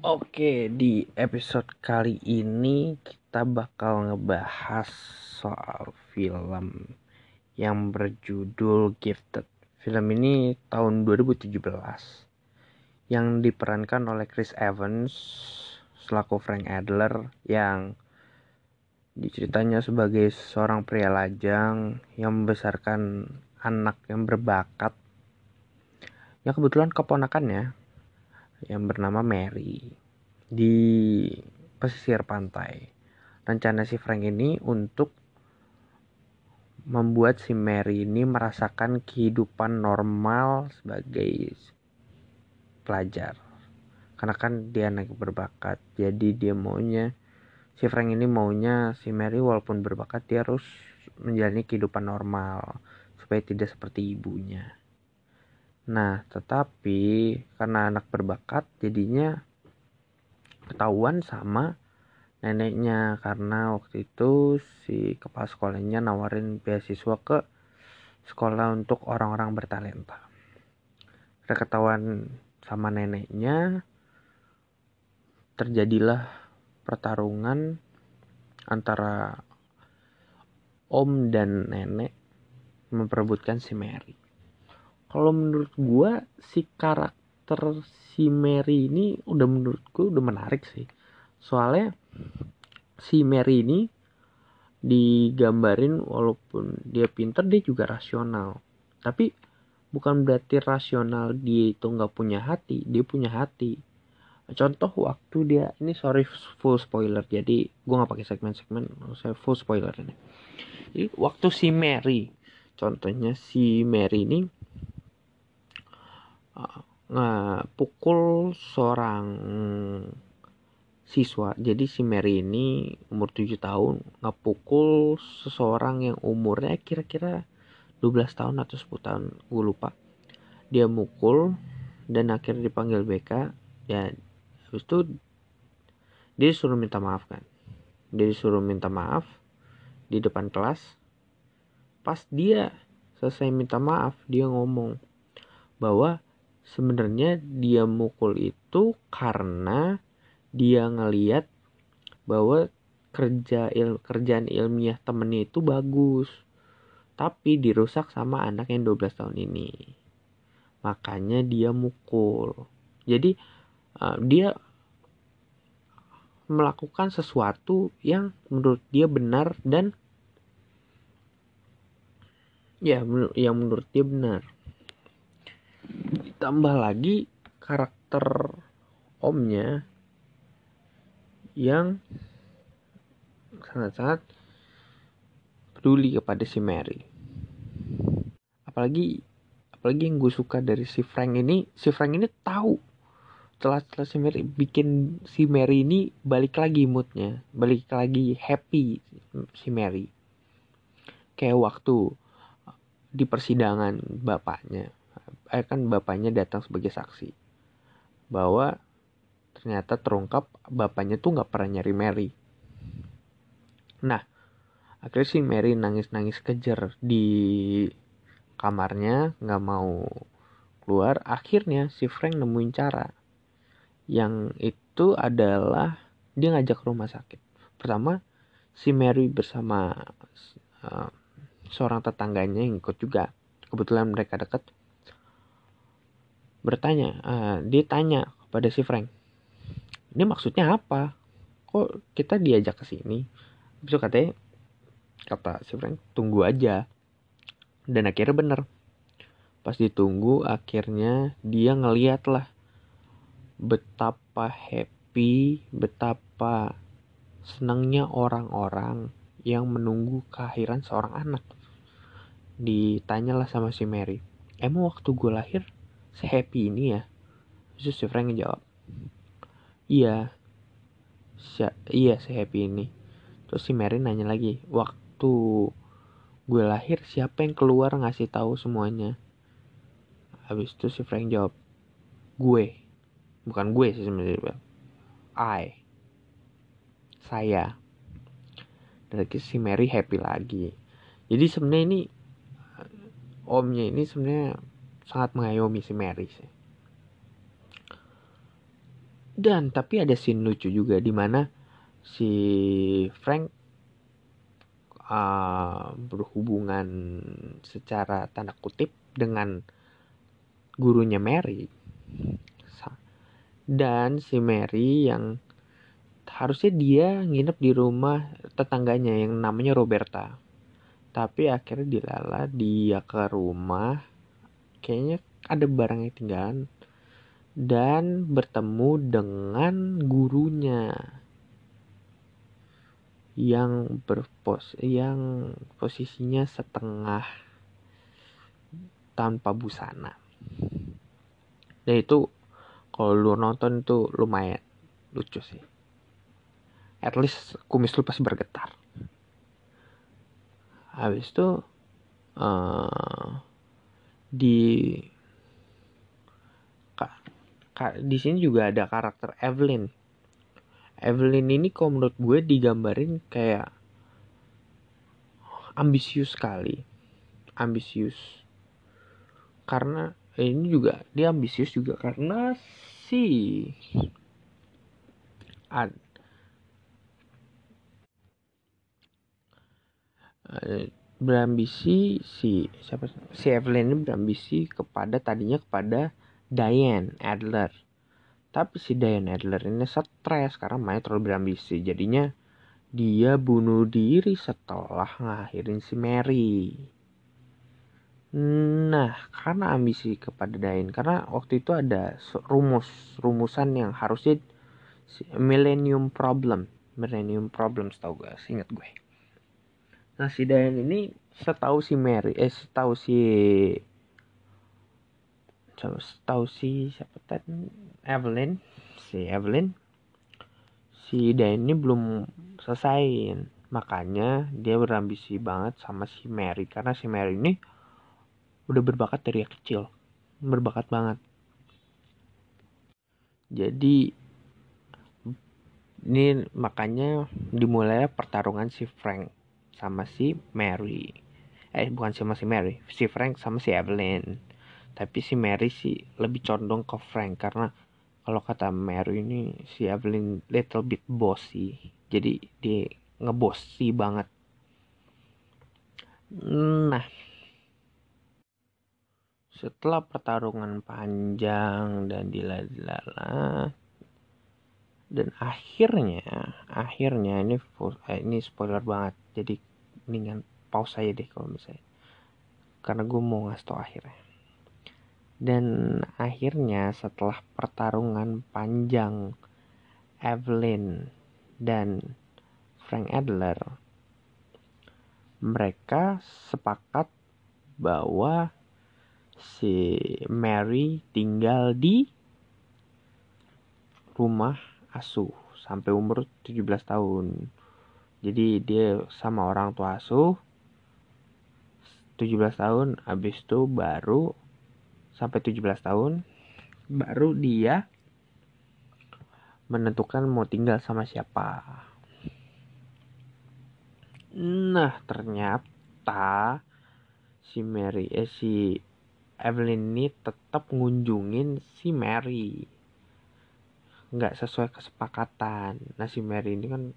Oke, di episode kali ini kita bakal ngebahas soal film yang berjudul Gifted. Film ini tahun 2017 yang diperankan oleh Chris Evans selaku Frank Adler yang diceritanya sebagai seorang pria lajang yang membesarkan anak yang berbakat yang kebetulan keponakannya yang bernama Mary di pesisir pantai. Rencana si Frank ini untuk membuat si Mary ini merasakan kehidupan normal sebagai pelajar. Karena kan dia anak berbakat, jadi dia maunya si Frank ini maunya si Mary walaupun berbakat dia harus menjalani kehidupan normal supaya tidak seperti ibunya. Nah, tetapi karena anak berbakat jadinya ketahuan sama neneknya karena waktu itu si kepala sekolahnya nawarin beasiswa ke sekolah untuk orang-orang bertalenta. Udah ketahuan sama neneknya terjadilah pertarungan antara om dan nenek memperebutkan si Mary kalau menurut gua si karakter si Mary ini udah menurut gua udah menarik sih. Soalnya si Mary ini digambarin walaupun dia pinter dia juga rasional. Tapi bukan berarti rasional dia itu nggak punya hati dia punya hati. Contoh waktu dia ini sorry full spoiler. Jadi gue nggak pakai segmen-segmen saya full spoiler ini. Jadi waktu si Mary contohnya si Mary ini pukul seorang siswa. Jadi si Mary ini umur 7 tahun ngepukul seseorang yang umurnya kira-kira 12 tahun atau 10 tahun, gue lupa. Dia mukul dan akhirnya dipanggil BK ya habis itu dia disuruh minta maaf kan. Dia disuruh minta maaf di depan kelas. Pas dia selesai minta maaf, dia ngomong bahwa sebenarnya dia mukul itu karena dia ngeliat bahwa kerja il kerjaan ilmiah temennya itu bagus tapi dirusak sama anak yang 12 tahun ini. Makanya dia mukul. Jadi uh, dia melakukan sesuatu yang menurut dia benar dan ya yang menurut dia benar ditambah lagi karakter omnya yang sangat-sangat peduli kepada si Mary. Apalagi apalagi yang gue suka dari si Frank ini si Frank ini tahu setelah setelah si Mary bikin si Mary ini balik lagi moodnya balik lagi happy si Mary. Kayak waktu di persidangan bapaknya eh kan bapaknya datang sebagai saksi bahwa ternyata terungkap bapaknya tuh nggak pernah nyari Mary. Nah, akhirnya si Mary nangis-nangis kejar di kamarnya, nggak mau keluar. Akhirnya si Frank nemuin cara. Yang itu adalah dia ngajak ke rumah sakit. Pertama, si Mary bersama uh, seorang tetangganya yang ikut juga. Kebetulan mereka dekat bertanya uh, dia tanya kepada si Frank ini maksudnya apa? Kok kita diajak ke sini? Bisa katanya kata si Frank tunggu aja. Dan akhirnya bener. Pas ditunggu akhirnya dia ngeliat lah betapa happy betapa senangnya orang-orang yang menunggu kehadiran seorang anak. Ditanyalah sama si Mary emang waktu gue lahir sehappy ini ya. Terus si Frank jawab iya si iya sehappy ini. Terus si Mary nanya lagi waktu gue lahir siapa yang keluar ngasih tahu semuanya? Habis itu si Frank jawab gue. Bukan gue sih sebenarnya I. Saya. Dan si Mary happy lagi. Jadi sebenarnya ini omnya ini sebenarnya sangat mengayomi si Mary sih. dan tapi ada scene lucu juga di mana si Frank uh, berhubungan secara tanda kutip dengan gurunya Mary dan si Mary yang harusnya dia nginep di rumah tetangganya yang namanya Roberta tapi akhirnya dilala dia ke rumah kayaknya ada barang yang tinggalan dan bertemu dengan gurunya. Yang berpos yang posisinya setengah tanpa busana. Dan itu kalau lu nonton itu lumayan lucu sih. At least kumis lu pasti bergetar. Habis itu uh, di di sini juga ada karakter Evelyn. Evelyn ini kalau menurut gue digambarin kayak ambisius sekali. Ambisius. Karena ini juga dia ambisius juga karena si ad, eh, berambisi si siapa si Evelyn ini berambisi kepada tadinya kepada Diane Adler. Tapi si Diane Adler ini stres karena Maya terlalu berambisi. Jadinya dia bunuh diri setelah ngakhirin si Mary. Nah, karena ambisi kepada Dain, karena waktu itu ada rumus, rumusan yang harusnya millennium problem, millennium problem setahu gue, ingat gue. Nah, si Dain ini setahu si Mary, eh setahu si setahu si siapa tadi? Evelyn, si Evelyn, si Dain ini belum selesai, makanya dia berambisi banget sama si Mary. Karena si Mary ini udah berbakat dari kecil. Berbakat banget. Jadi ini makanya dimulai pertarungan si Frank sama si Mary. Eh bukan sama si Mary. Si Frank sama si Evelyn. Tapi si Mary sih lebih condong ke Frank karena kalau kata Mary ini si Evelyn little bit bossy. Jadi dia ngebossy banget. Nah. Setelah pertarungan panjang dan dilala dan akhirnya akhirnya ini eh, ini spoiler banget. Jadi mendingan pause aja deh kalau misalnya karena gue mau ngasih tau akhirnya dan akhirnya setelah pertarungan panjang Evelyn dan Frank Adler mereka sepakat bahwa si Mary tinggal di rumah asuh sampai umur 17 tahun. Jadi dia sama orang tua asuh 17 tahun habis itu baru sampai 17 tahun baru dia menentukan mau tinggal sama siapa. Nah, ternyata si Mary eh si Evelyn ini tetap ngunjungin si Mary nggak sesuai kesepakatan nah si Mary ini kan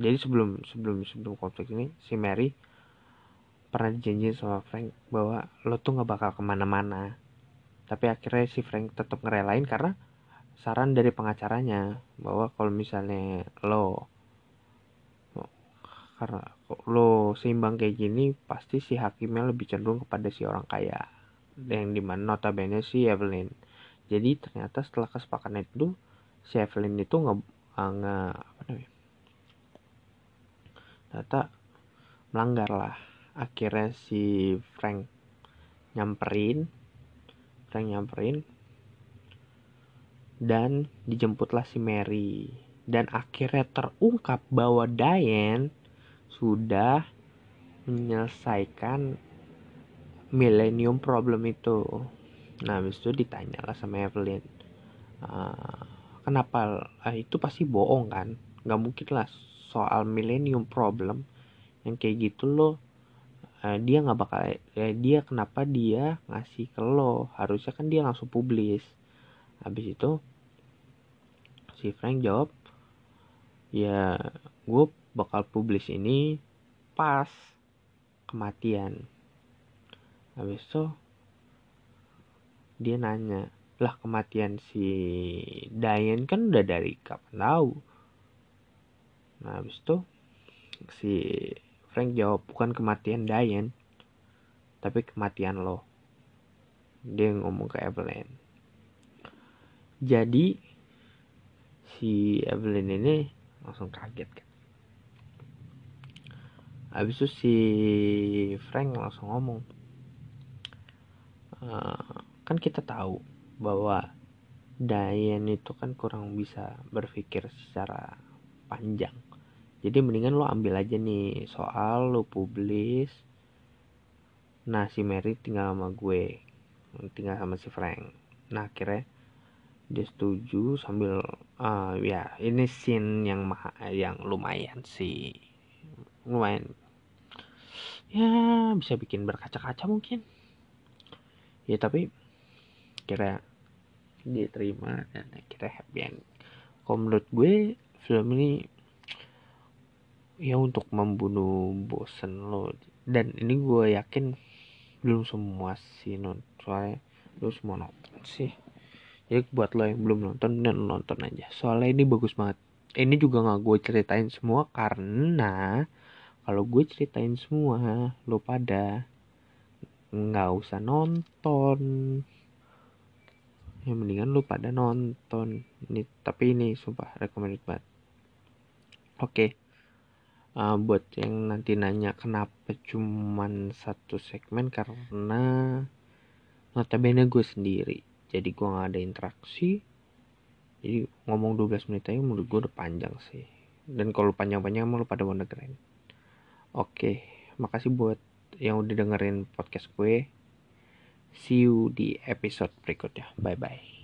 jadi sebelum sebelum sebelum konflik ini si Mary pernah dijanji sama Frank bahwa lo tuh nggak bakal ke mana-mana. Tapi akhirnya si Frank tetap ngerelain karena saran dari pengacaranya bahwa kalau misalnya lo karena lo seimbang kayak gini pasti si hakimnya lebih cenderung kepada si orang kaya. Yang di mana notabene si Evelyn. Jadi ternyata setelah kesepakatan itu si Evelyn itu nggak ternyata melanggar lah. Akhirnya si Frank nyamperin Frank nyamperin dan dijemputlah si Mary. Dan akhirnya terungkap bahwa Diane sudah menyelesaikan millennium problem itu. Nah habis itu ditanya lah sama Evelyn uh, kenapa? Uh, itu pasti bohong kan? Nggak mungkin lah soal millennium problem yang kayak gitu loh uh, dia nggak bakal uh, dia kenapa dia ngasih ke lo? Harusnya kan dia langsung publis. Habis itu si Frank jawab ya gue bakal publish ini pas kematian. Habis itu dia nanya lah kematian si Diane kan udah dari kapan tahu nah habis itu si Frank jawab bukan kematian Diane tapi kematian lo. Dia ngomong ke Evelyn. Jadi si Evelyn ini langsung kaget kan? Habis itu si Frank langsung ngomong uh, kan kita tahu bahwa Diane itu kan kurang bisa berpikir secara panjang jadi mendingan lo ambil aja nih soal lo publis nah si Mary tinggal sama gue tinggal sama si Frank. Nah akhirnya dia setuju sambil uh, ya ini scene yang maha, yang lumayan sih. Lumayan. Ya bisa bikin berkaca-kaca mungkin. Ya tapi kira diterima dan kira happy end. Kalau gue film ini ya untuk membunuh bosen lo. Dan ini gue yakin belum semua sih nonton soalnya semua nonton sih. Jadi buat lo yang belum nonton dan nonton aja. Soalnya ini bagus banget. Ini juga nggak gue ceritain semua karena kalau gue ceritain semua lo pada nggak usah nonton. Ya mendingan lo pada nonton. Ini tapi ini sumpah recommended banget. Oke. okay. Uh, buat yang nanti nanya kenapa cuman satu segmen karena notabene gue sendiri. Jadi gue nggak ada interaksi. Jadi ngomong 12 menit aja menurut gue udah panjang sih. Dan kalau panjang-panjang mau pada mau dengerin. Oke makasih buat yang udah dengerin podcast gue. See you di episode berikutnya. Bye bye